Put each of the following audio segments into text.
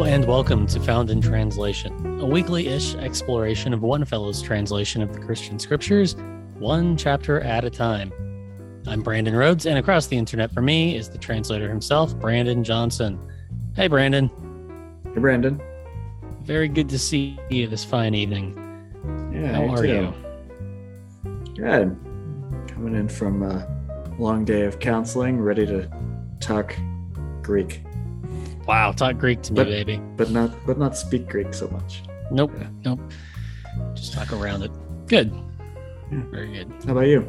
Hello and welcome to Found in Translation, a weekly ish exploration of one fellow's translation of the Christian scriptures, one chapter at a time. I'm Brandon Rhodes, and across the internet for me is the translator himself, Brandon Johnson. Hey, Brandon. Hey, Brandon. Very good to see you this fine evening. Yeah, How are you? Good. Coming in from a long day of counseling, ready to talk Greek, Wow, talk Greek to me, But- baby. but not but not speak Greek so much. Nope, Yeah. nope. Just talk around it. Good. Yeah. Very good. How about you?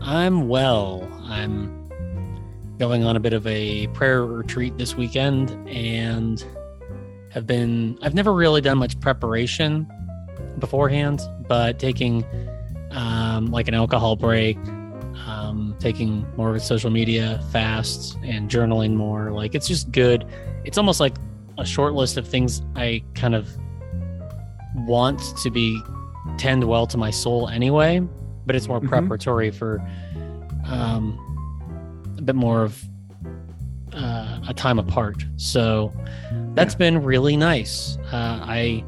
I'm well. I'm going on a bit of a prayer retreat this weekend and have been I've never really done much preparation beforehand, but taking um, like an alcohol break, taking more of social media fast and journaling more. Like it's just good. It's almost like a short list of things I kind of want to be tend well to my soul anyway, but it's more Mhm. preparatory for um, a bit more of uh, a time apart. So that's been really nice. Uh, I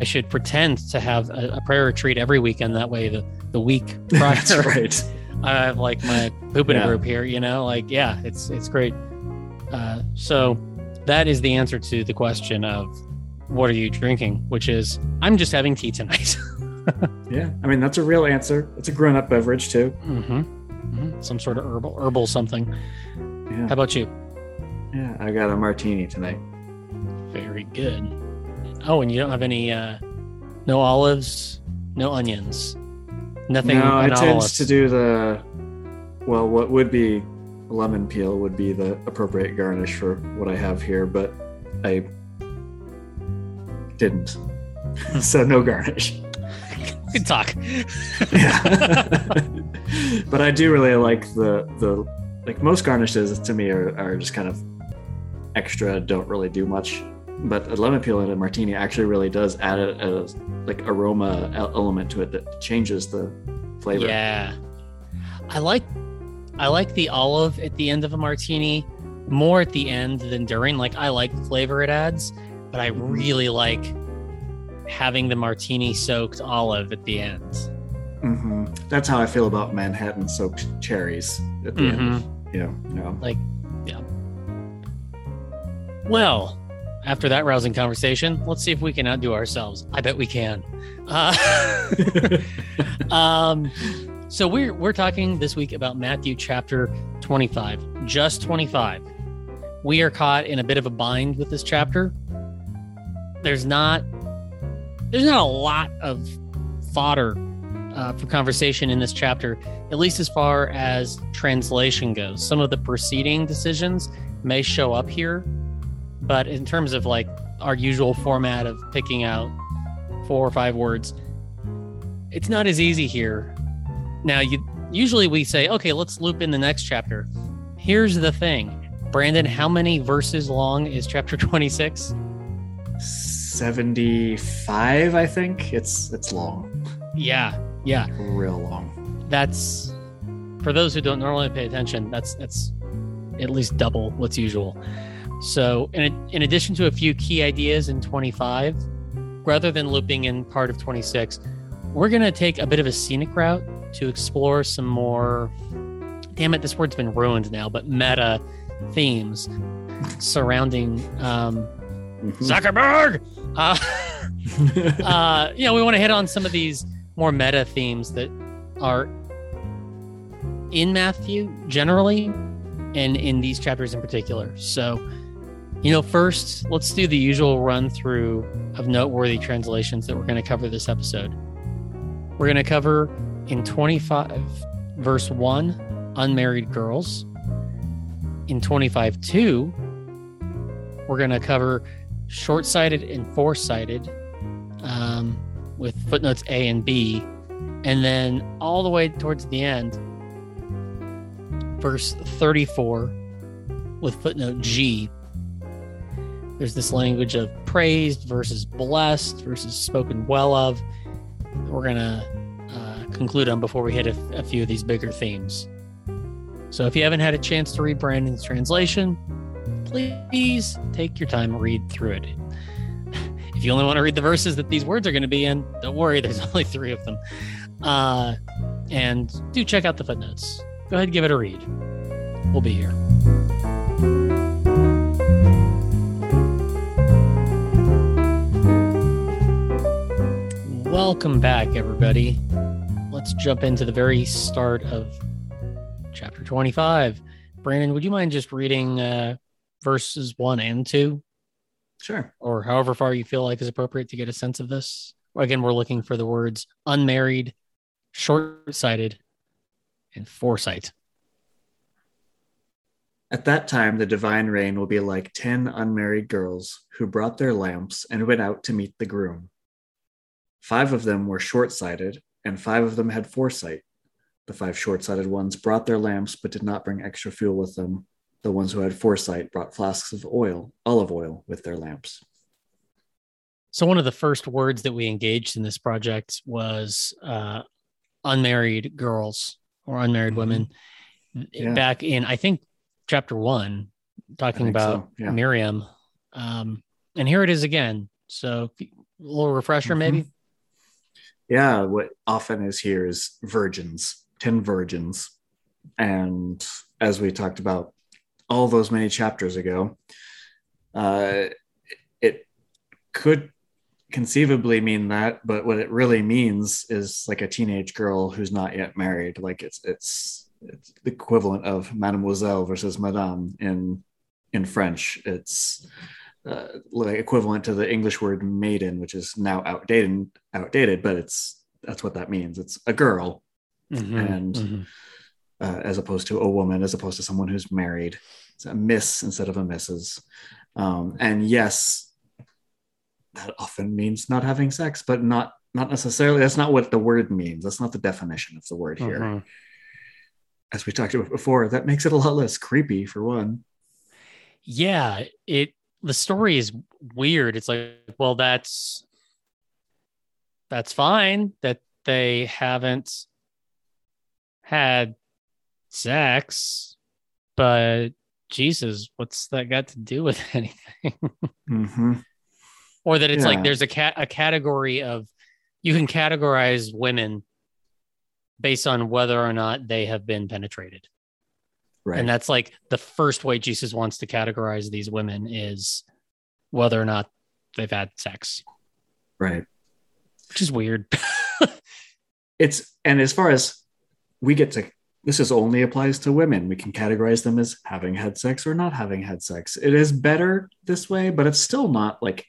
I should pretend to have a, a prayer retreat every weekend. That way, the the week prior right. I have like my pooping Yeah. group here, you know, like yeah, it's it's great. Uh, so that is the answer to the question of what are you drinking, which is I'm just having tea tonight. Yeah, I mean that's a real answer. It's a grown-up beverage too. hmm hmm Some sort of herbal herbal something. How about you? yeah. I got a martini tonight. Very good. Oh, and you don't have any uh no olives, no onions, nothing. no, I tend anomalous. to do the well. What would be lemon peel would be the appropriate garnish for what I have here, but I didn't. so no garnish. Good talk. yeah. but I do really like the the like most garnishes to me are, are just kind of extra, don't really do much. But a lemon peel in a martini actually really does add a, a like aroma element to it that changes the flavor. Yeah. I like I like the olive at the end of a martini more at the end than during. Like I like the flavor it adds, but I Mhm. really like having the martini soaked olive at the end. Mm-hmm. That's how I feel about Manhattan soaked cherries at the end. Of, you know, you know. Like, yeah. Well, after that rousing conversation, let's see if we can outdo ourselves. I bet we can. Uh, um, so we're we're talking this week about Matthew chapter 25, just 25. We are caught in a bit of a bind with this chapter. There's not there's not a lot of fodder uh, for conversation in this chapter, at least as far as translation goes. Some of the preceding decisions may show up here, but in terms of like our usual format of picking out four or five words, it's not as easy here. Now, you usually we say, okay, let's loop in the next chapter. Here's the thing, Brandon, how many verses long is chapter 26? 75, I think. It's it's long. Yeah, yeah. Real long. that's for those who don't normally pay attention that's that's at least double what's usual so in, in addition to a few key ideas in 25 rather than looping in part of 26 we're going to take a bit of a scenic route to explore some more damn it this word's been ruined now but meta themes surrounding um, Mhm. zuckerberg uh, uh, you know, we want to hit on some of these more meta themes that are in Matthew generally and in these chapters in particular. So, you know, first, let's do the usual run through of noteworthy translations that we're going to cover this episode. We're going to cover in 25, verse 1, unmarried girls. In 25, 2, we're going to cover short sighted and foresighted um, with footnotes A and B. And then all the way towards the end, verse 34 with footnote G. There's this language of praised versus blessed versus spoken well of. We're going to uh, conclude on before we hit a, a few of these bigger themes. So if you haven't had a chance to read Brandon's translation, please take your time, read through it. If you only want to read the verses that these words are going to be in, don't worry, there's only three of them. Uh, and do check out the footnotes. Go ahead and give it a read. We'll be here. Welcome back, everybody. Let's jump into the very start of chapter 25. Brandon, would you mind just reading uh, verses one and two, Sure. or however far you feel like is appropriate to get a sense of this? Again, we're looking for the words unmarried, short sighted, and foresight. At that time, the divine reign will be like ten unmarried girls who brought their lamps and went out to meet the groom. Five of them were short sighted, and five of them had foresight. The five short sighted ones brought their lamps but did not bring extra fuel with them. The ones who had foresight brought flasks of oil, olive oil, with their lamps. So, one of the first words that we engaged in this project was uh, unmarried girls or unmarried Mhm. women. Yeah. Back in, I think, chapter one, talking about so, yeah. Miriam. Um, and here it is again. So, a little refresher, Mhm. maybe. Yeah, what often is here is virgins, 10 virgins. And as we talked about all those many chapters ago, uh, it could conceivably mean that, but what it really means is like a teenage girl who's not yet married. Like it's it's it's the equivalent of mademoiselle versus madame in in French. It's uh, like equivalent to the English word maiden, which is now outdated, outdated, but it's that's what that means. It's a girl, And- Mhm. uh, as opposed to a woman, as opposed to someone who's married. It's a miss instead of a missus. Um, and yes, that often means not having sex, but not not necessarily. That's not what the word means. That's not the definition of the word here. Mhm. As we talked about before, that makes it a lot less creepy for one. Yeah, it the story is weird. It's like, well, that's that's fine that they haven't had sex, but Jesus, what's that got to do with anything? hmm or that it's like there's a cat a category of you can categorize women based on whether or not they have been penetrated. Right. And that's like the first way Jesus wants to categorize these women is whether or not they've had sex, right. which is weird. it's and as far as we get to this is only applies to women we can categorize them as having had sex or not having had sex it is better this way but it's still not like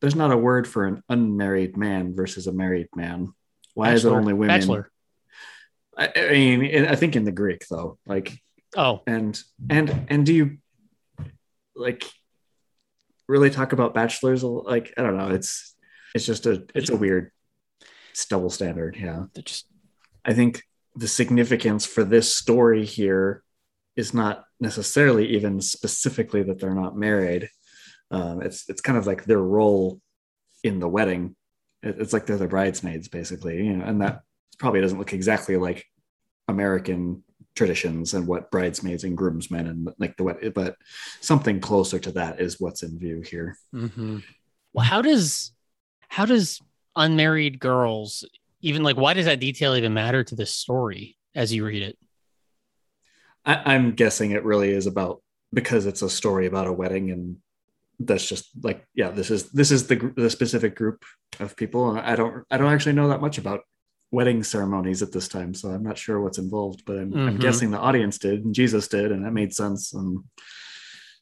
there's not a word for an unmarried man versus a married man why is it only women Bachelor. I, I mean i think in the greek though like Oh, and and and do you like really talk about bachelors like i don't know it's it's just a it's a weird it's double standard yeah just I think the significance for this story here is not necessarily even specifically that they're not married. Um, it's it's kind of like their role in the wedding. It's like they're the bridesmaids, basically, you know, and that probably doesn't look exactly like American traditions and what bridesmaids and groomsmen and like the wed- but something closer to that is what's in view here. mhm. well, how does how does unmarried girls even like why does that detail even matter to this story as you read it? I, I'm guessing it really is about because it's a story about a wedding, and that's just like yeah, this is this is the the specific group of people. I don't I don't actually know that much about wedding ceremonies at this time, so I'm not sure what's involved. But I'm, I'm Mhm. guessing the audience did, and Jesus did, and that made sense. And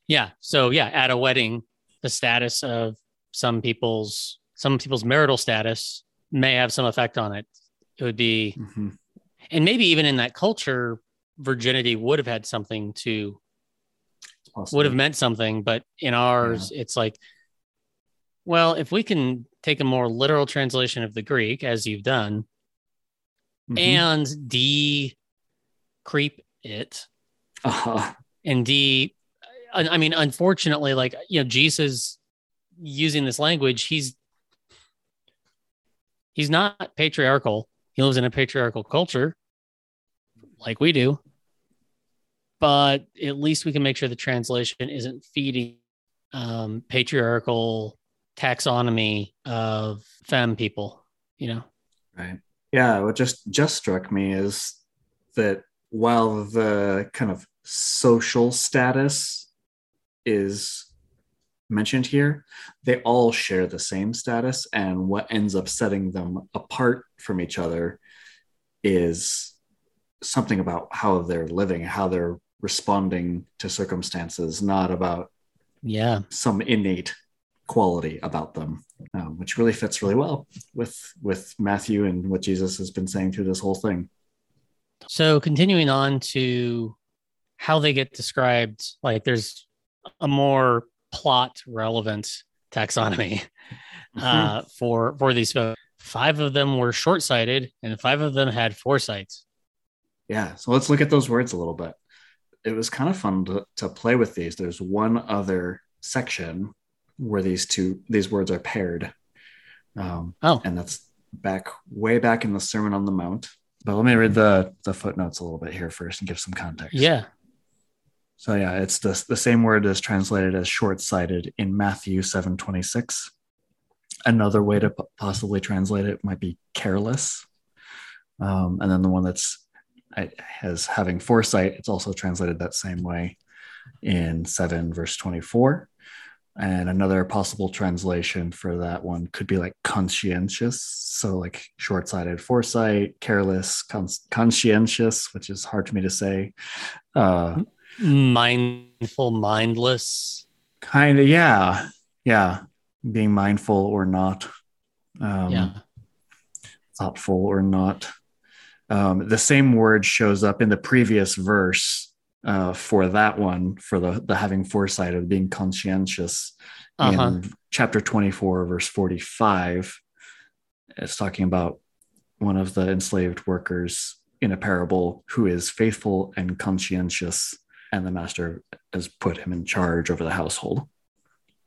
Yeah. So yeah, at a wedding, the status of some people's some people's marital status may have some effect on it. It would be, mhm, and maybe even in that culture, virginity would have had something to would have meant something, but in ours, it's like, well, if we can take a more literal translation of the Greek, as you've done, Mhm. and de creep it Uh-huh. and de I I mean, unfortunately, like you know, Jesus using this language, he's he's not patriarchal. He lives in a patriarchal culture, like we do. but at least we can make sure the translation isn't feeding um, patriarchal taxonomy of femme people. You know, Right. Yeah. What just just struck me is that while the kind of social status is mentioned here, they all share the same status, and what ends up setting them apart from each other is something about how they're living, how they're responding to circumstances, not about yeah, some innate quality about them, um, which really fits really well with with Matthew and what Jesus has been saying through this whole thing. So continuing on to how they get described, like there's a more plot relevant taxonomy uh, for for these folks. Five of them were short sighted, and five of them had foresight. Yeah, so let's look at those words a little bit. It was kind of fun to, to play with these. There's one other section where these two these words are paired, um, Oh, and that's back way back in the Sermon on the Mount. But let me read the the footnotes a little bit here first and give some context. yeah. So yeah, it's the, the same word is translated as short-sighted in Matthew 7:26. Another way to possibly translate it might be careless. Um, and then the one that's I- has having foresight, it's also translated that same way in 7 verse 24. And another possible translation for that one could be like conscientious. So like short-sighted foresight, careless, cons- conscientious, which is hard for me to say. Uh, Mindful, mindless. kind of yeah yeah being mindful or not um yeah. thoughtful or not um the same word shows up in the previous verse uh for that one for the the having foresight of being conscientious Uh-huh. in chapter 24 verse 45 it's talking about one of the enslaved workers in a parable who is faithful and conscientious and the master has put him in charge over the household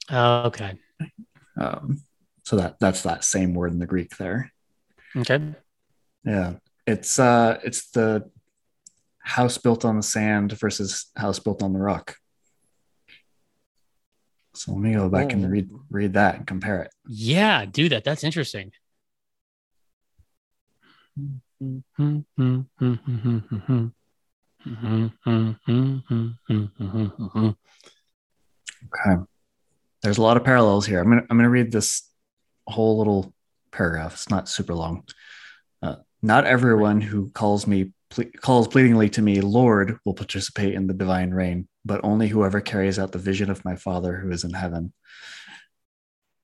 Oh, okay. Um, so that that's that same word in the Greek there. Okay. Yeah, it's uh, it's the house built on the sand versus house built on the rock. So let me go back and Oh. read read that and compare it. Yeah, do that. That's interesting. Okay, there's a lot of parallels here. I'm gonna I'm gonna read this whole little paragraph. It's not super long. Uh, not everyone who calls me ple- calls pleadingly to me, Lord, will participate in the divine reign, but only whoever carries out the vision of my Father who is in heaven.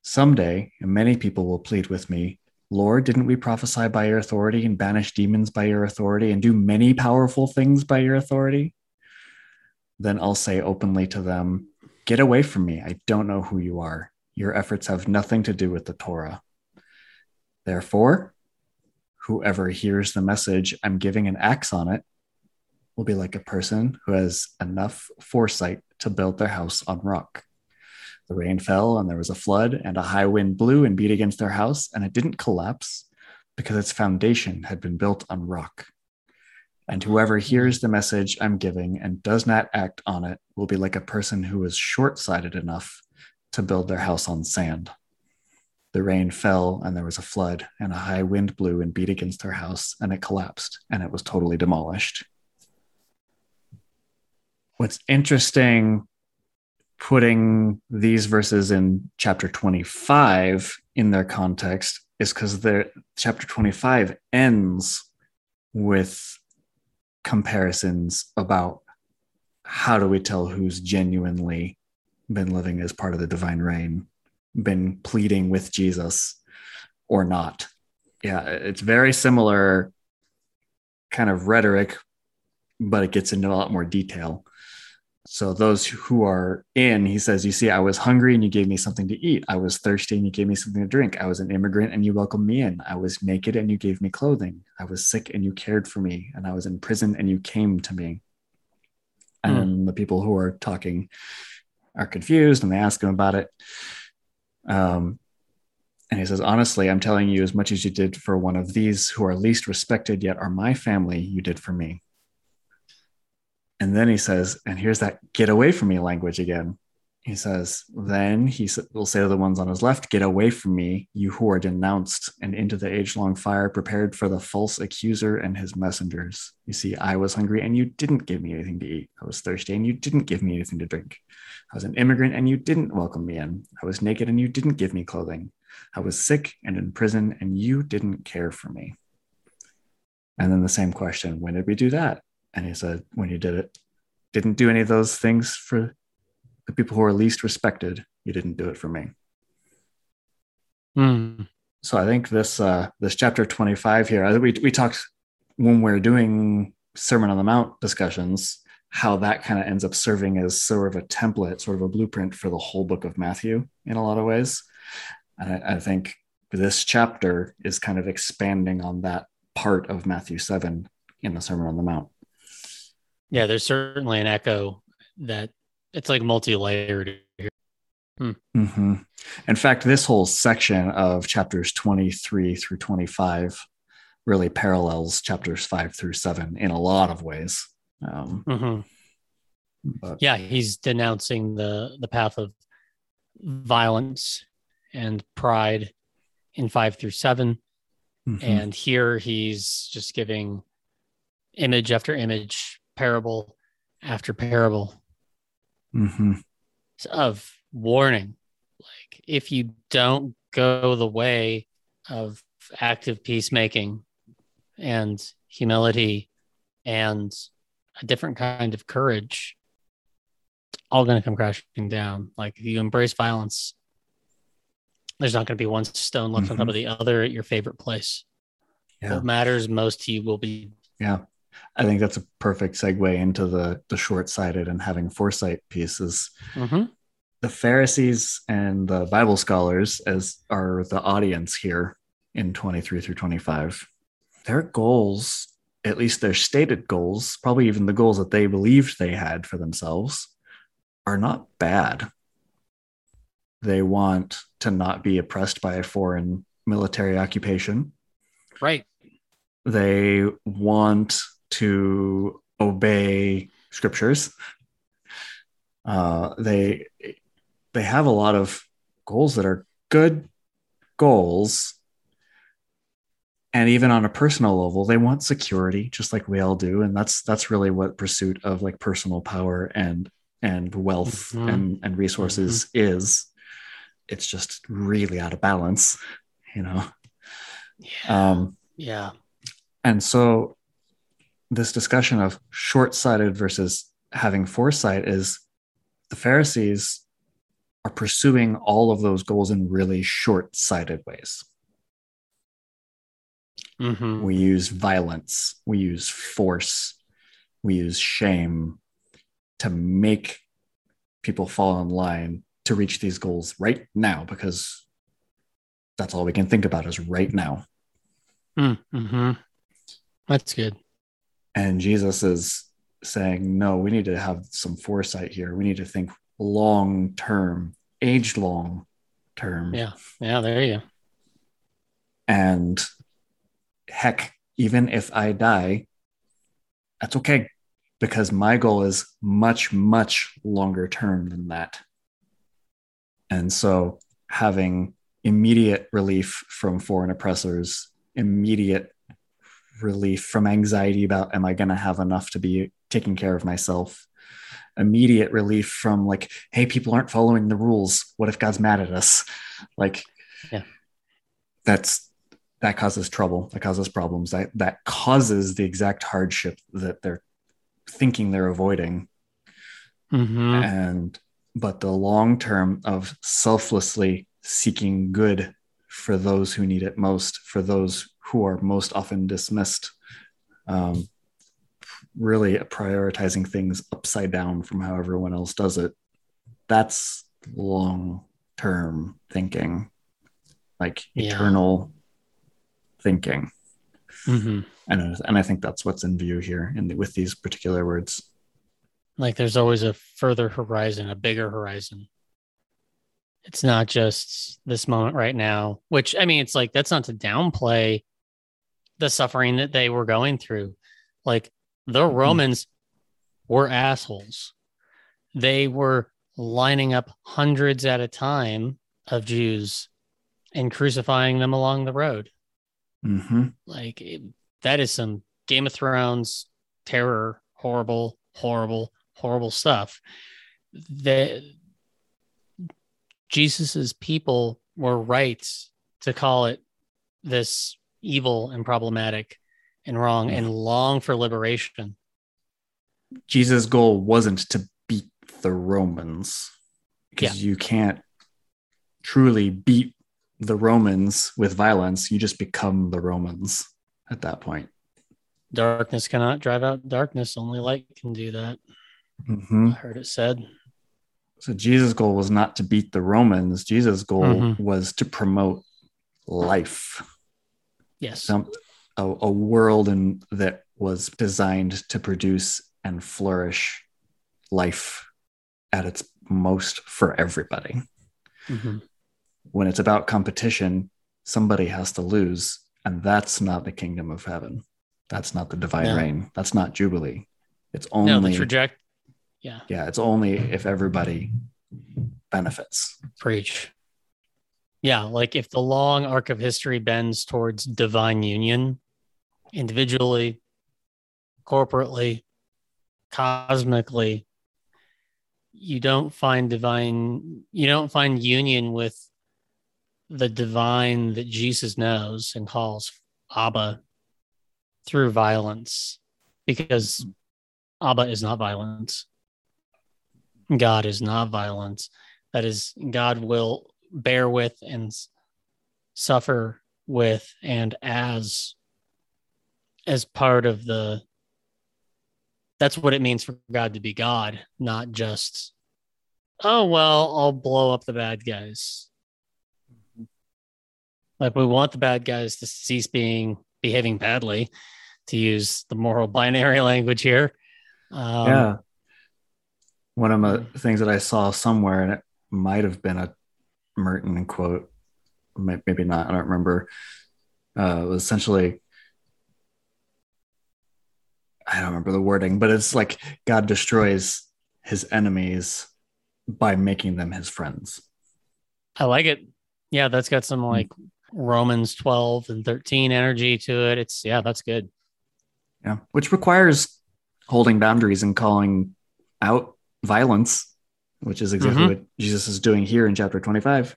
Someday, many people will plead with me, Lord, didn't we prophesy by your authority and banish demons by your authority and do many powerful things by your authority? Then I'll say openly to them, Get away from me. I don't know who you are. Your efforts have nothing to do with the Torah. Therefore, whoever hears the message I'm giving and acts on it will be like a person who has enough foresight to build their house on rock. The rain fell, and there was a flood, and a high wind blew and beat against their house, and it didn't collapse because its foundation had been built on rock. And whoever hears the message I'm giving and does not act on it will be like a person who is short sighted enough to build their house on sand. The rain fell, and there was a flood, and a high wind blew and beat against their house, and it collapsed, and it was totally demolished. What's interesting putting these verses in chapter 25 in their context is because their chapter 25 ends with comparisons about how do we tell who's genuinely been living as part of the divine reign, been pleading with Jesus or not. Yeah, it's very similar kind of rhetoric, but it gets into a lot more detail. So those who are in, he says, you see, I was hungry and you gave me something to eat. I was thirsty and you gave me something to drink. I was an immigrant and you welcomed me in. I was naked and you gave me clothing. I was sick and you cared for me. And I was in prison and you came to me. And Hmm. the people who are talking are confused and they ask him about it. Um, and he says, Honestly, I'm telling you, as much as you did for one of these who are least respected, yet are my family, you did for me. And then he says, and here's that get away from me language again. He says, then he will say to the ones on his left, Get away from me, you who are denounced, and into the age long fire prepared for the false accuser and his messengers. You see, I was hungry and you didn't give me anything to eat. I was thirsty and you didn't give me anything to drink. I was an immigrant and you didn't welcome me in. I was naked and you didn't give me clothing. I was sick and in prison and you didn't care for me. And then the same question, when did we do that? And he said, when you did it, didn't do any of those things for the people who are least respected, you didn't do it for me. Mm. So I think this uh, this chapter 25 here, I think we, we talked when we're doing Sermon on the Mount discussions, how that kind of ends up serving as sort of a template, sort of a blueprint for the whole book of Matthew in a lot of ways. And I, I think this chapter is kind of expanding on that part of Matthew 7 in the Sermon on the Mount. Yeah, there's certainly an echo that it's like multi-layered hmm. mm-hmm. in fact this whole section of chapters 23 through 25 really parallels chapters 5 through 7 in a lot of ways um, mm-hmm. but, yeah he's denouncing the the path of violence and pride in 5 through 7 mm-hmm. and here he's just giving image after image parable after parable mm-hmm. of warning. Like if you don't go the way of active peacemaking and humility and a different kind of courage, all going to come crashing down. Like if you embrace violence, there's not going to be one stone left mm-hmm. on top mm-hmm. of the other at your favorite place. Yeah. What matters most to you will be yeah I think that's a perfect segue into the the short sighted and having foresight pieces. Mm-hmm. The Pharisees and the Bible scholars, as are the audience here in 23 through 25, their goals, at least their stated goals, probably even the goals that they believed they had for themselves, are not bad. They want to not be oppressed by a foreign military occupation. Right. They want to obey scriptures. Uh, they they have a lot of goals that are good goals, and even on a personal level, they want security, just like we all do, and that's that's really what pursuit of like personal power and and wealth mm-hmm. and and resources mm-hmm. is. It's just really out of balance, you know. Yeah. Um, yeah. And so this discussion of short sighted versus having foresight is the Pharisees are pursuing all of those goals in really short sighted ways. Mm-hmm. We use violence, we use force, we use shame to make people fall in line to reach these goals right now because that's all we can think about is right now. Mm-hmm. That's good. And Jesus is saying, no, we need to have some foresight here. We need to think long term, age long term. Yeah. Yeah. There you go. And heck, even if I die, that's okay because my goal is much, much longer term than that. And so having immediate relief from foreign oppressors, immediate relief from anxiety about am I going to have enough to be taking care of myself? Immediate relief from like, hey, people aren't following the rules. What if God's mad at us? Like, yeah, that's that causes trouble. That causes problems. That that causes the exact hardship that they're thinking they're avoiding. Mm-hmm. And but the long term of selflessly seeking good for those who need it most, for those who are most often dismissed. Um, really prioritizing things upside down from how everyone else does it. That's long term thinking, like yeah. eternal thinking. Mm-hmm. And, and I think that's what's in view here in the, with these particular words. Like there's always a further horizon, a bigger horizon. It's not just this moment right now, which I mean, it's like that's not to downplay the suffering that they were going through. Like the mm-hmm. Romans were assholes. They were lining up hundreds at a time of Jews and crucifying them along the road. Mm-hmm. Like it, that is some Game of Thrones terror, horrible, horrible, horrible stuff. That Jesus's people were right to call it this evil and problematic and wrong and long for liberation. Jesus' goal wasn't to beat the Romans because you can't truly beat the Romans with violence. You just become the Romans at that point. Darkness cannot drive out darkness, only light can do that. Mhm. I heard it said. So Jesus' goal was not to beat the Romans. Jesus' goal Mhm. was to promote life, Yes. some a, a world in, that was designed to produce and flourish life at its most for everybody. Mhm. When it's about competition, somebody has to lose, and that's not the kingdom of heaven. That's not the divine No. reign. That's not jubilee. It's No, only the traject. Yeah. yeah, it's only if everybody benefits. Preach. Yeah, like if the long arc of history bends towards divine union, individually, corporately, cosmically, you don't find divine, you don't find union with the divine that Jesus knows and calls Abba through violence because Abba is not violence. God is not violence. That is, God will bear with and suffer with and as as part of the that's what it means for God to be God, not just oh well, I'll blow up the bad guys. Like we want the bad guys to cease being behaving badly, to use the moral binary language here. Um, yeah. One of the things that I saw somewhere, and it might have been a Merton quote, maybe not, I don't remember, uh, was essentially, I don't remember the wording, but it's like God destroys his enemies by making them his friends. I like it. Yeah, that's got some like Romans 12 and 13 energy to it. It's yeah, that's good. Yeah. Which requires holding boundaries and calling out violence, which is exactly Mhm. what Jesus is doing here in chapter 25.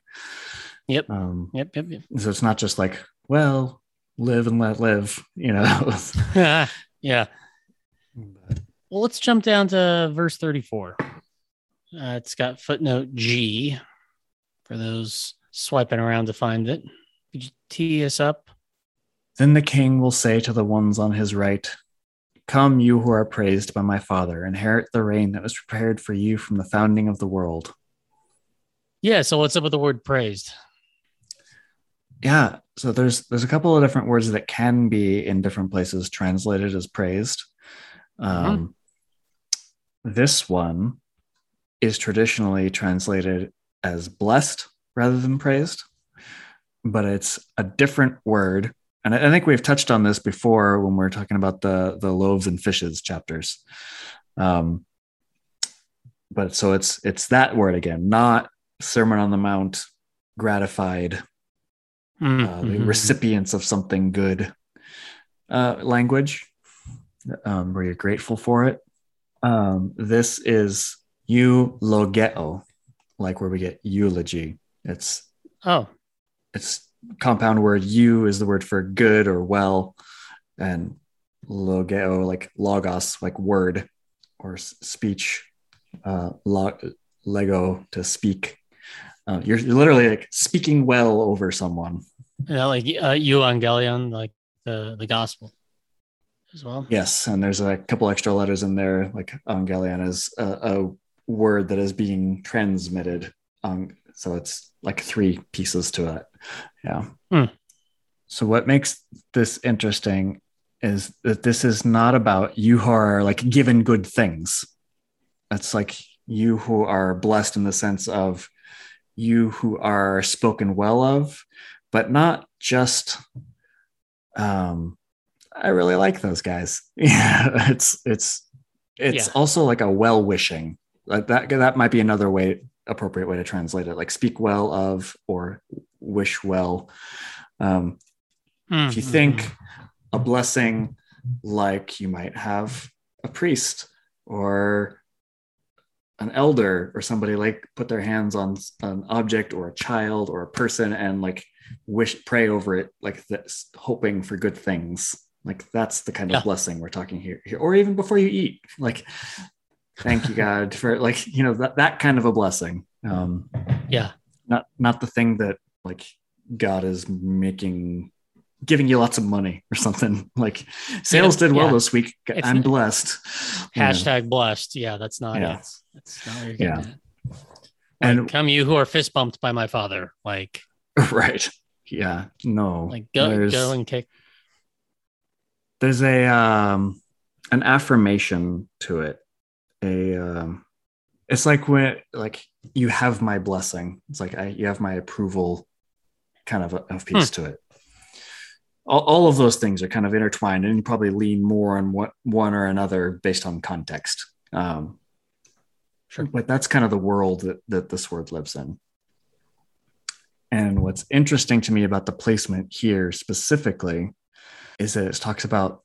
Yep. Um, Yep, yep, yep. so it's not just like, well, live and let live, you know. yeah. Well, let's jump down to verse 34. Uh, it's got footnote G for those swiping around to find it. Could you tee us up? then the king will say to the ones on his right, Come, you who are praised by my Father, inherit the reign that was prepared for you from the founding of the world. Yeah. So what's up with the word praised? Yeah, so there's there's a couple of different words that can be in different places translated as praised. Um, This one is traditionally translated as blessed rather than praised, but it's a different word. And I I think we've touched on this before when we are talking about the the loaves and fishes chapters. Um, but so it's it's that word again, not Sermon on the Mount, gratified, Mm, uh, the mhm. recipients of something good uh, language um, where you're grateful for it. Um, this is eulogeo, like where we get eulogy. It's Oh, it's compound word eu is the word for good or well, and logeo like logos like word or speech. Uh, lo- lego to speak. Uh, you're, you're literally like speaking well over someone. yeah, like uh, Evangelion, like the the gospel as well. Yes, and there's a couple extra letters in there. Like Evangelion is a, a word that is being transmitted. Um, so it's like three pieces to it. Yeah. Hmm. So what makes this interesting is that this is not about you who are like given good things. It's like you who are blessed in the sense of you who are spoken well of, but not just um I really like those guys. Yeah, it's it's it's Yeah. also like a well wishing. Like that that might be another way appropriate way to translate it. Like speak well of or wish well. Um, if you Mhm. think a blessing like you might have a priest or an elder or somebody like put their hands on an object or a child or a person and like wish pray over it like this hoping for good things like that's the kind Yeah. of blessing we're talking here, here or even before you eat like thank you god for like you know that, that kind of a blessing um yeah, not not the thing that like god is making giving you lots of money or something like sales did well yeah. this week It's i'm blessed hashtag blessed. Yeah, that's not Yeah. it. That's not what you're Yeah. getting and come you who are fist bumped by my father. Like, right yeah no like go go and kick. there's a um an affirmation to it a um it's like when like you have my blessing it's like I, you have my approval kind of a, of piece Hmm. to it all, all of those things are kind of intertwined and you probably lean more on what one or another based on context um Sure. but that's kind of the world that, that this word lives in and what's interesting to me about the placement here specifically is that it talks about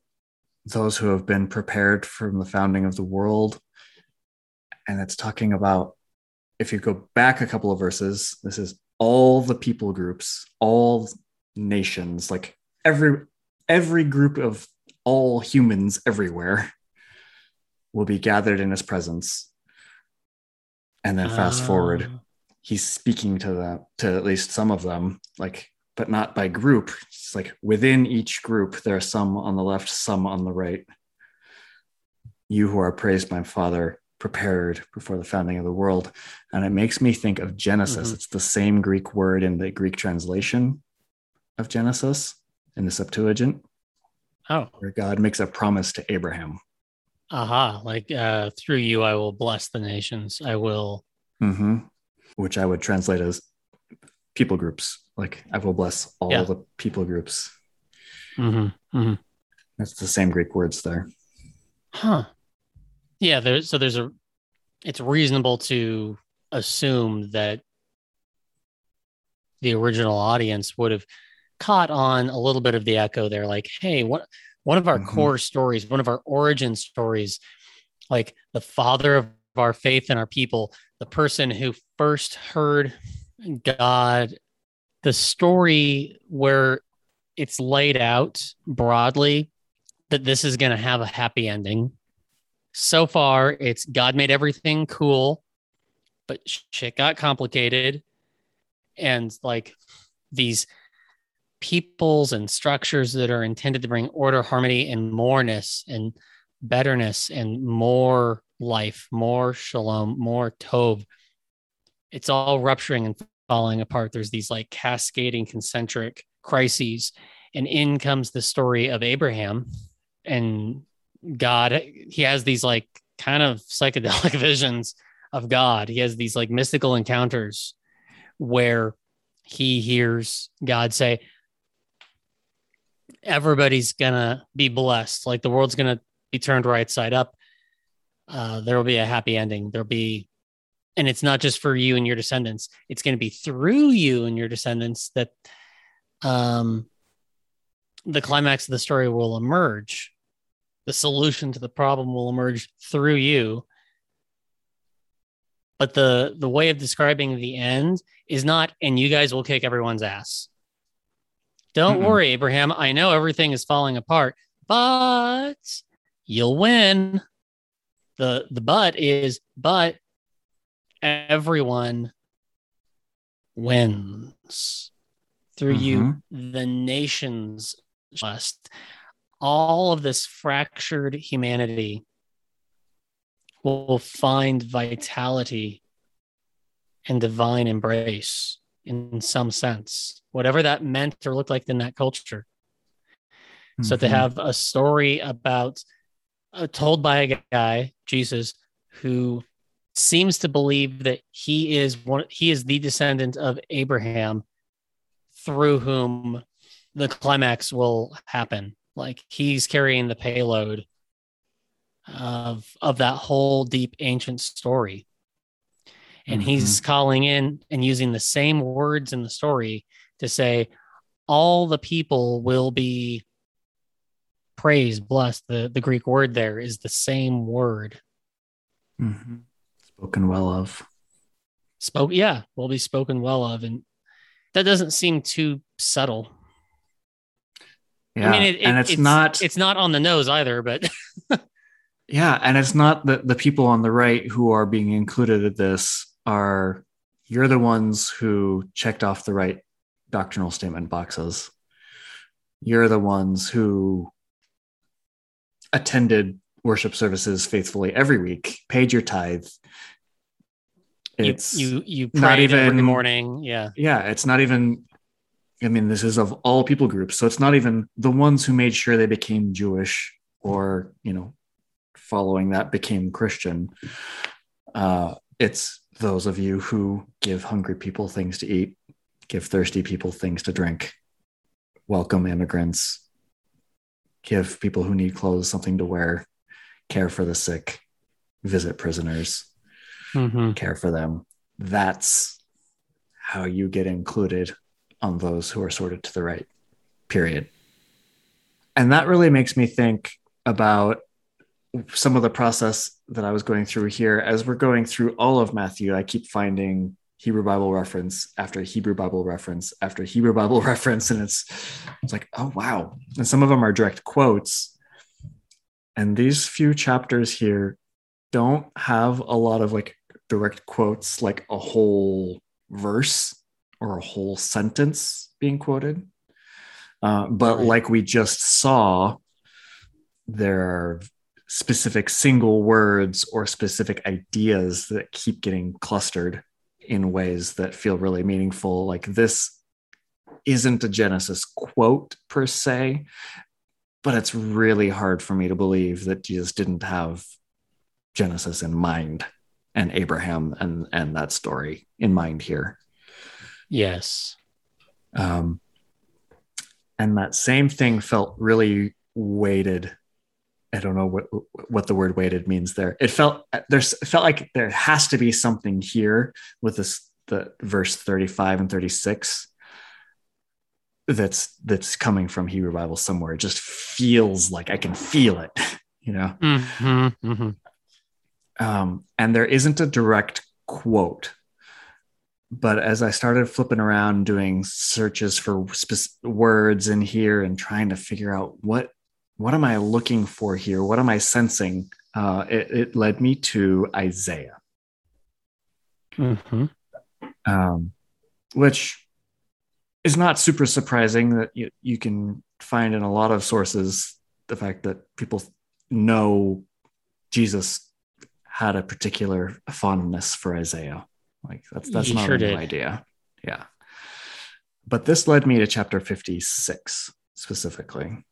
those who have been prepared from the founding of the world. And it's talking about, if you go back a couple of verses, this is all the people groups, all nations, like every every group of all humans everywhere will be gathered in his presence. And then fast forward Uh, he's speaking to them to at least some of them like but not by group. It's like within each group there are some on the left some on the right. You who are praised by father prepared before the founding of the world and it makes me think of genesis Mhm. it's the same greek word in the greek translation of genesis in the septuagint Oh, where god makes a promise to abraham aha. Like, uh, through you, I will bless the nations. I will. hmm which i would translate as people groups like i will bless all Yeah. the people groups Mhm, mhm. That's the same Greek words there. Huh. Yeah, there's so there's a it's reasonable to assume that the original audience would have caught on a little bit of the echo there like hey what one of our Mhm. core stories one of our origin stories like the father of our faith and our people the person who first heard god the story where it's laid out broadly that this is going to have a happy ending so far it's god made everything cool but shit got complicated. And like these peoples and structures that are intended to bring order harmony and moreness and betterness and more life more shalom more tov it's all rupturing and falling apart. There's these like cascading concentric crises. And in comes the story of abraham and God, he has these like kind of psychedelic visions of God. He has these like mystical encounters where he hears God say, Everybody's gonna be blessed. Like the world's gonna be turned right side up. Uh, there will be a happy ending. There'll be, and it's not just for you and your descendants, it's gonna be through you and your descendants that um, the climax of the story will emerge the solution to the problem will emerge through you. But the the way of describing the end is not and you guys will kick everyone's ass. Don't Mm-mm. worry abraham. I know everything is falling apart but you'll win. The the but is but everyone wins through you mm-hmm. the nations blessed all of this fractured humanity will find vitality and divine embrace in some sense, whatever that meant or looked like in that culture. So to Mhm. have a story about uh, told by a guy, Jesus, who seems to believe that he is one, he is the descendant of Abraham, through whom the climax will happen. Like he's carrying the payload of of that whole deep ancient story. And Mm-hmm. he's calling in and using the same words in the story to say all the people will be praised, blessed. The the Greek word there is the same word. Mm-hmm. Spoken well of. Spoke yeah, will be spoken well of. And that doesn't seem too subtle. Yeah. I mean, it, it- and it's, not it's not on the nose either, but Yeah, and it's not the the people on the right who are being included in this are you're the ones who checked off the right doctrinal statement boxes. You're the ones who attended worship services faithfully every week, paid your tithe. It's you you, you not prayed every even- morning. Yeah. yeah, it's not even I mean, this is of all people groups. So it's not even the ones who made sure they became Jewish or, you know, following that became Christian. Uh, it's those of you who give hungry people things to eat, give thirsty people things to drink, welcome immigrants, give people who need clothes something to wear, care for the sick, visit prisoners Mhm. care for them. That's how you get included on those who are sorted to the right, period. And that really makes me think about some of the process that I was going through here. As we're going through all of Matthew, I keep finding Hebrew Bible reference after Hebrew Bible reference after Hebrew Bible reference. And it's it's like, oh wow. And some of them are direct quotes. And these few chapters here don't have a lot of like direct quotes like a whole verse or a whole sentence being quoted. Uh, but like we just saw, there are specific single words or specific ideas that keep getting clustered in ways that feel really meaningful. Like this isn't a Genesis quote per se, but it's really hard for me to believe that Jesus didn't have Genesis in mind and Abraham and and that story in mind here. Yes. Um, and that same thing felt really weighted. I don't know what what the word weighted means there. It felt there's it felt like there has to be something here with this the verse 35 and 36 that's that's coming from Hebrew Bible somewhere. It just feels like I can feel it, you know. Mhm, mhm. um, and there isn't a direct quote but as i started flipping around doing searches for spec- words in here and trying to figure out what what am i looking for here what am i sensing uh, it, it led me to isaiah Mhm. um, which is not super surprising that you, you can find in a lot of sources the fact that people know Jesus had a particular fondness for Isaiah. Like that's that's not sure a new did. idea. Yeah. But this led me to chapter 56 specifically.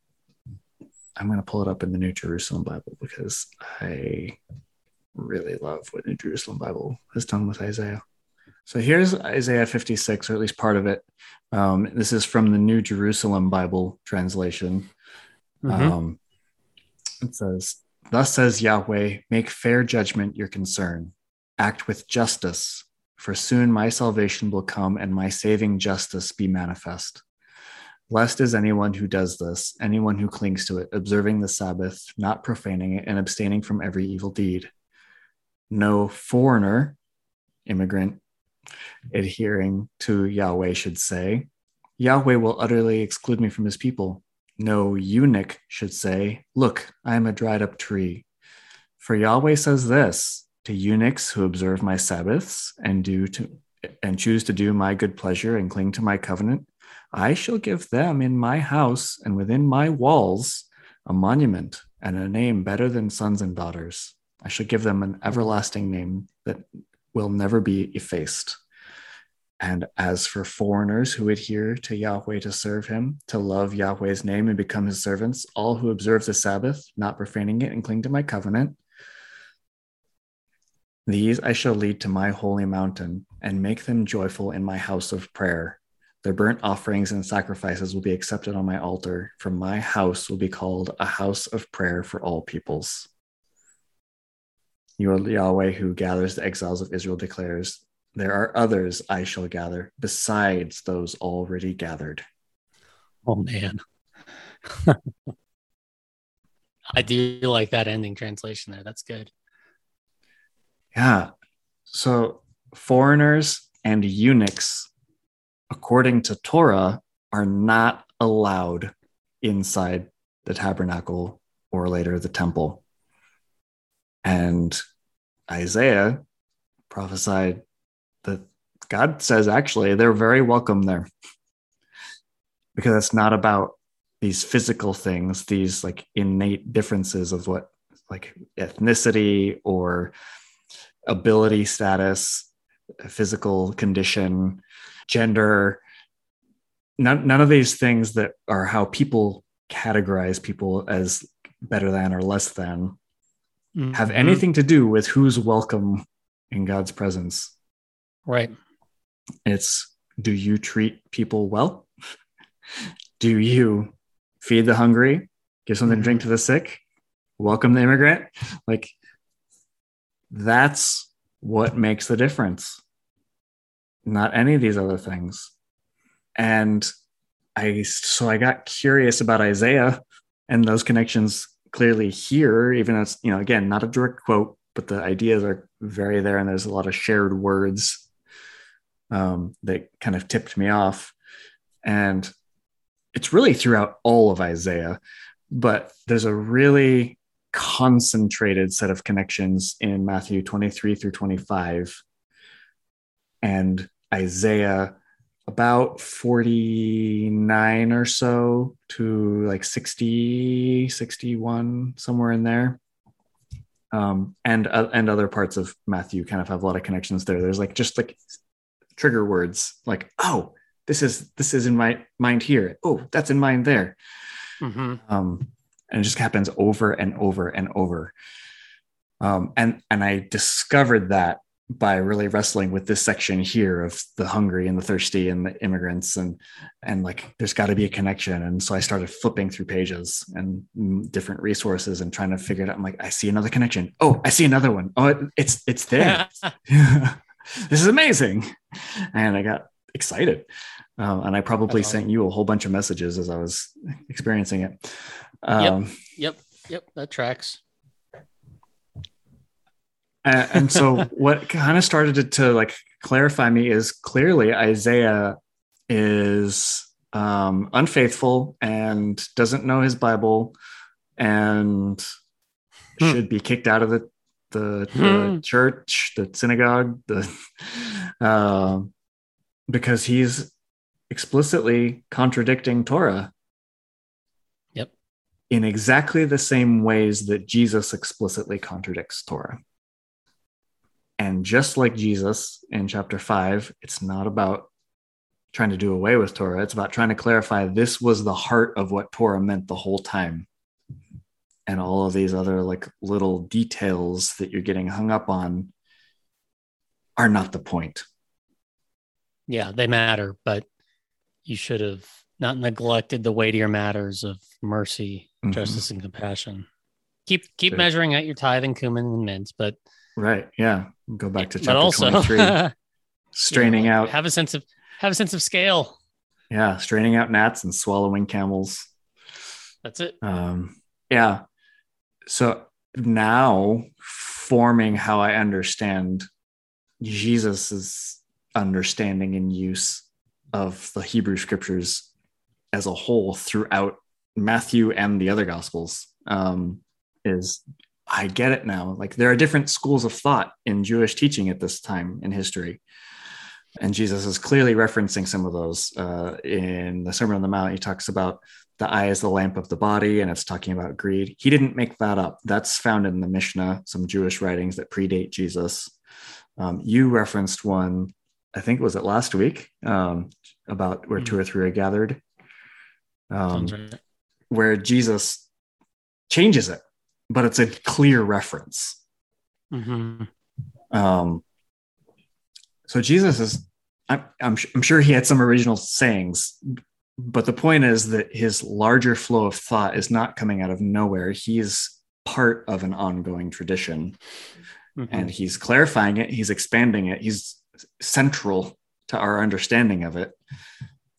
I'm going to pull it up in the New Jerusalem Bible because I really love what New Jerusalem Bible has done with Isaiah. So here's Isaiah 56, or at least part of it. Um, this is from the New Jerusalem Bible translation. Mhm. Um, it says, Thus says Yahweh, make fair judgment your concern, act with justice, for soon my salvation will come and my saving justice be manifest. Blessed is anyone who does this, anyone who clings to it, observing the Sabbath, not profaning it, and abstaining from every evil deed. No foreigner, immigrant, adhering to Yahweh should say, Yahweh will utterly exclude me from his people. No eunuch should say, Look, I am a dried up tree. For Yahweh says this to eunuchs who observe my Sabbaths and do to and choose to do my good pleasure and cling to my covenant, I shall give them in my house and within my walls a monument and a name better than sons and daughters. I shall give them an everlasting name that will never be effaced. And as for foreigners who adhere to Yahweh to serve him, to love Yahweh's name and become his servants, all who observe the Sabbath, not profaning it and cling to my covenant, these I shall lead to my holy mountain and make them joyful in my house of prayer. Their burnt offerings and sacrifices will be accepted on my altar, for my house will be called a house of prayer for all peoples. You are Yahweh who gathers the exiles of Israel, declares, There are others I shall gather besides those already gathered. Oh, man. I do like that ending translation there. That's good. Yeah. So foreigners and eunuchs, according to Torah, are not allowed inside the tabernacle or later the temple. And Isaiah prophesied that God says actually they're very welcome there because it's not about these physical things, these like innate differences of what like ethnicity or ability status, physical condition, gender. None, none of these things that are how people categorize people as better than or less than mm-hmm. have anything to do with who's welcome in God's presence. Right. It's do you treat people well? do you feed the hungry, give something to drink mm-hmm. to the sick, welcome the immigrant? Like that's what makes the difference. Not any of these other things. And I so I got curious about Isaiah and those connections clearly here, even though it's, you know, again, not a direct quote, but the ideas are very there and there's a lot of shared words um, that kind of tipped me off. And it's really throughout all of Isaiah, but there's a really concentrated set of connections in Matthew 23 through 25 and Isaiah about 49 or so to like 60 61 somewhere in there. Um, and uh, and other parts of matthew kind of have a lot of connections there. There's like just like trigger words like oh this is this is in my mind here. Oh that's in mind there. Mm-hmm. um, and it just happens over and over and over. Um, and and i discovered that by really wrestling with this section here of the hungry and the thirsty and the immigrants and and like there's got to be a connection. And so i started flipping through pages and different resources and trying to figure it out. I'm like i see another connection. Oh i see another one. Oh it, it's it's there. This is amazing. And i got excited. Um, and i probably sent you a whole bunch of messages as i was experiencing it um, yep yep yep that tracks and, and so what kind of started to, to, like clarify me is clearly Isaiah is um, unfaithful and doesn't know his Bible and hmm. should be kicked out of the the, the hmm. church, the synagogue, the uh, because he's explicitly contradicting Torah. In exactly the same ways that Jesus explicitly contradicts Torah. And just like Jesus in chapter five, it's not about trying to do away with Torah. It's about trying to clarify this was the heart of what Torah meant the whole time. And all of these other like little details that you're getting hung up on are not the point. Yeah, they matter, but you should have not neglected the weightier matters of mercy, mm-hmm. justice, and compassion. Keep keep measuring out your tithe and cumin and mint, but Right. Yeah. Go back to chapter also, 23. straining out. Have a sense of have a sense of scale. Yeah, straining out gnats and swallowing camels. That's it. Um, yeah. So now forming how I understand Jesus's understanding and use of the Hebrew scriptures as a whole throughout Matthew and the other gospels um, is I get it now. Like there are different schools of thought in Jewish teaching at this time in history. And Jesus is clearly referencing some of those. Uh, in the Sermon on the Mount, he talks about the eye is the lamp of the body, and it's talking about greed. He didn't make that up. That's found in the Mishnah, some Jewish writings that predate Jesus. Um, you referenced one, I think was it last week, um, about where two or three are gathered, um, right. Where Jesus changes it but it's a clear reference. Mm-hmm. Um, so Jesus is, I'm, I'm, I'm sure he had some original sayings, but the point is that his larger flow of thought is not coming out of nowhere. He's part of an ongoing tradition. Mhm. and he's clarifying it he's expanding it he's central to our understanding of it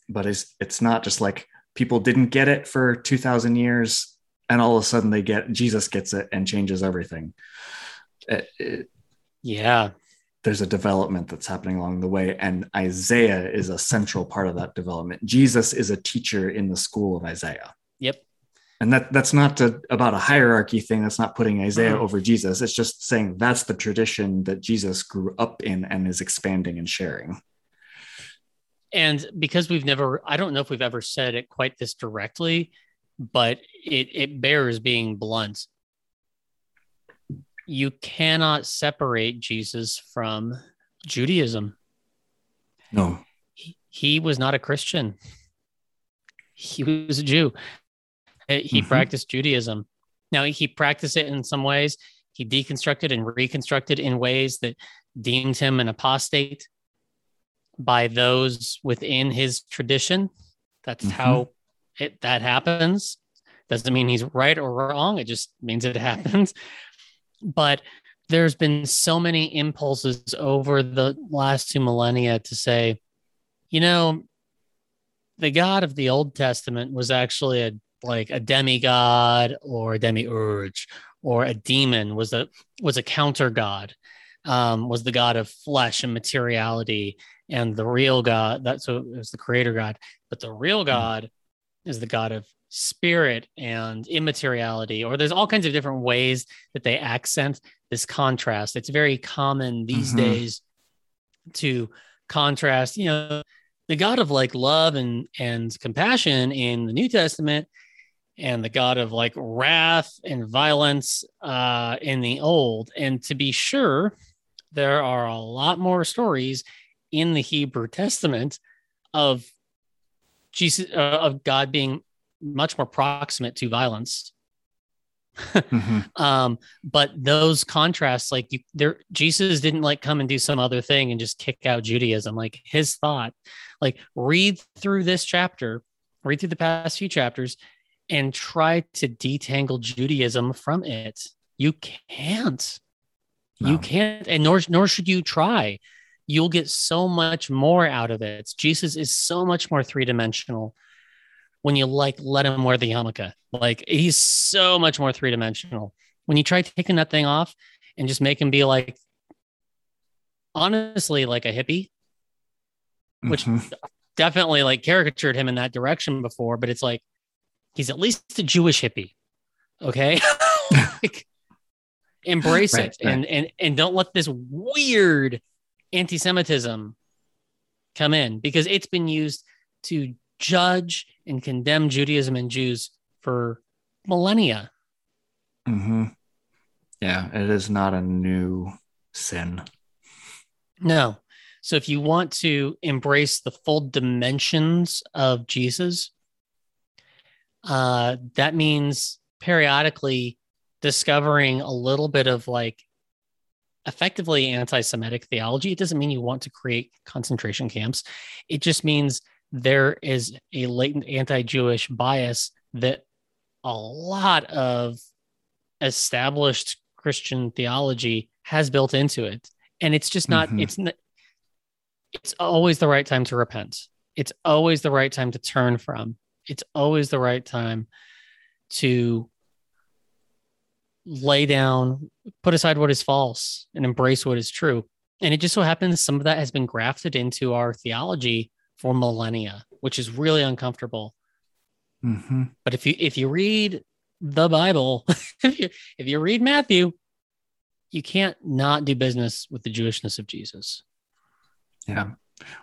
but it's it's not just like people didn't get it for 2000 years and all of a sudden they get jesus gets it and changes everything It- it- yeah. there's a development that's happening along the way and isaiah is a central part of that development jesus is a teacher in the school of isaiah Yep. and that that's not to, about a hierarchy thing that's not putting isaiah Mhm. over jesus it's just saying that's the tradition that jesus grew up in and is expanding and sharing And because we've never, I don't know if we've ever said it quite this directly, but it, it bears being blunt. You cannot separate Jesus from Judaism. no He, he was not a Christian, he was a Jew. He Mhm. practiced Judaism. Now, he practiced it in some ways, he deconstructed and reconstructed in ways that deemed him an apostate by those within his tradition. That's Mhm. how it that happens. Doesn't mean he's right or wrong. It just means it happens. But there's been so many impulses over the last two millennia to say, you know, the God of the Old Testament was actually a like a demigod or a demiurge or a demon was a was a counter god um, was the god of flesh and materiality and the real god that's so it was the creator god but the real god is the god of spirit and immateriality or there's all kinds of different ways that they accent this contrast. It's very common these Mhm. days to contrast you know the god of like love and and compassion in the new testament and the god of like wrath and violence uh in the old. And to be sure there are a lot more stories in the hebrew testament of jesus uh, of god being much more proximate to violence. Mhm. um but those contrasts like you there jesus didn't like come and do some other thing and just kick out judaism. Like his thought like read through this chapter read through the past few chapters and try to detangle judaism from it. You can't. You can't and nor nor should you try you'll get so much more out of it. Jesus is so much more three-dimensional when you like let him wear the yarmulke. Like he's so much more three-dimensional. When you try taking that thing off and just make him be like honestly like a hippie which Mhm. definitely like caricatured him in that direction before but it's like he's at least a jewish hippie okay? Like, embrace Right, it and and and don't let this weird anti-semitism come in because it's been used to judge and condemn judaism and jews for millennia. Mhm. yeah it is not a new sin. No. So if you want to embrace the full dimensions of jesus uh that means periodically discovering a little bit of like effectively anti-Semitic theology. It doesn't mean you want to create concentration camps. It just means there is a latent anti-Jewish bias that a lot of established Christian theology has built into it. And it's just not, Mhm. it's not, it's always the right time to repent. It's always the right time to turn from. It's always the right time to lay down, put aside what is false and embrace what is true. And it just so happens some of that has been grafted into our theology for millennia, which is really uncomfortable. Mhm. But if you if you read the Bible, if you if you read Matthew, you can't not do business with the Jewishness of Jesus. yeah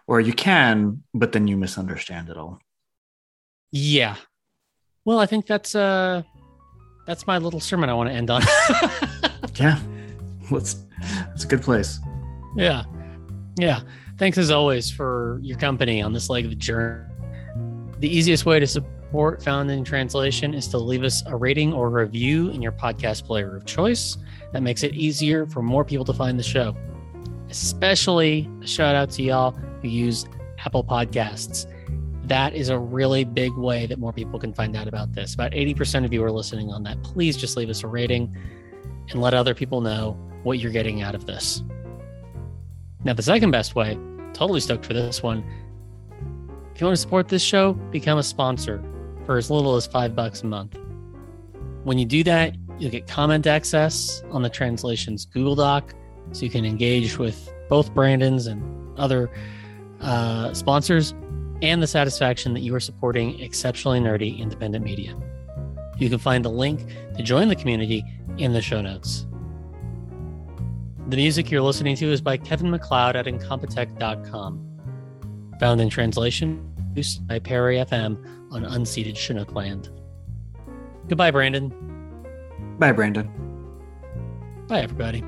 or you can but then you misunderstand it all Yeah. Well, I think that's uh that's my little sermon I want to end on. yeah let's it's a good place Yeah. Yeah. Thanks as always for your company on this leg of the journey. The easiest way to support Found in Translation is to leave us a rating or review in your podcast player of choice. That makes it easier for more people to find the show. Especially a shout out to y'all who use Apple Podcasts. That is a really big way that more people can find out about this. About 80% of you are listening on that. Please just leave us a rating and let other people know what you're getting out of this. Now, the second best way, totally stoked for this one. If you want to support this show, become a sponsor for as little as five bucks a month. When you do that, you'll get comment access on the translations Google Doc, so you can engage with both Brandon's and other uh, sponsors, and the satisfaction that you are supporting exceptionally nerdy independent media. You can find the link to join the community in the show notes. The music you're listening to is by Kevin MacLeod at Incompetech.com. Found in translation, produced by Perry FM on unceded Chinook land. Goodbye, Brandon. Bye, Brandon. Bye, everybody.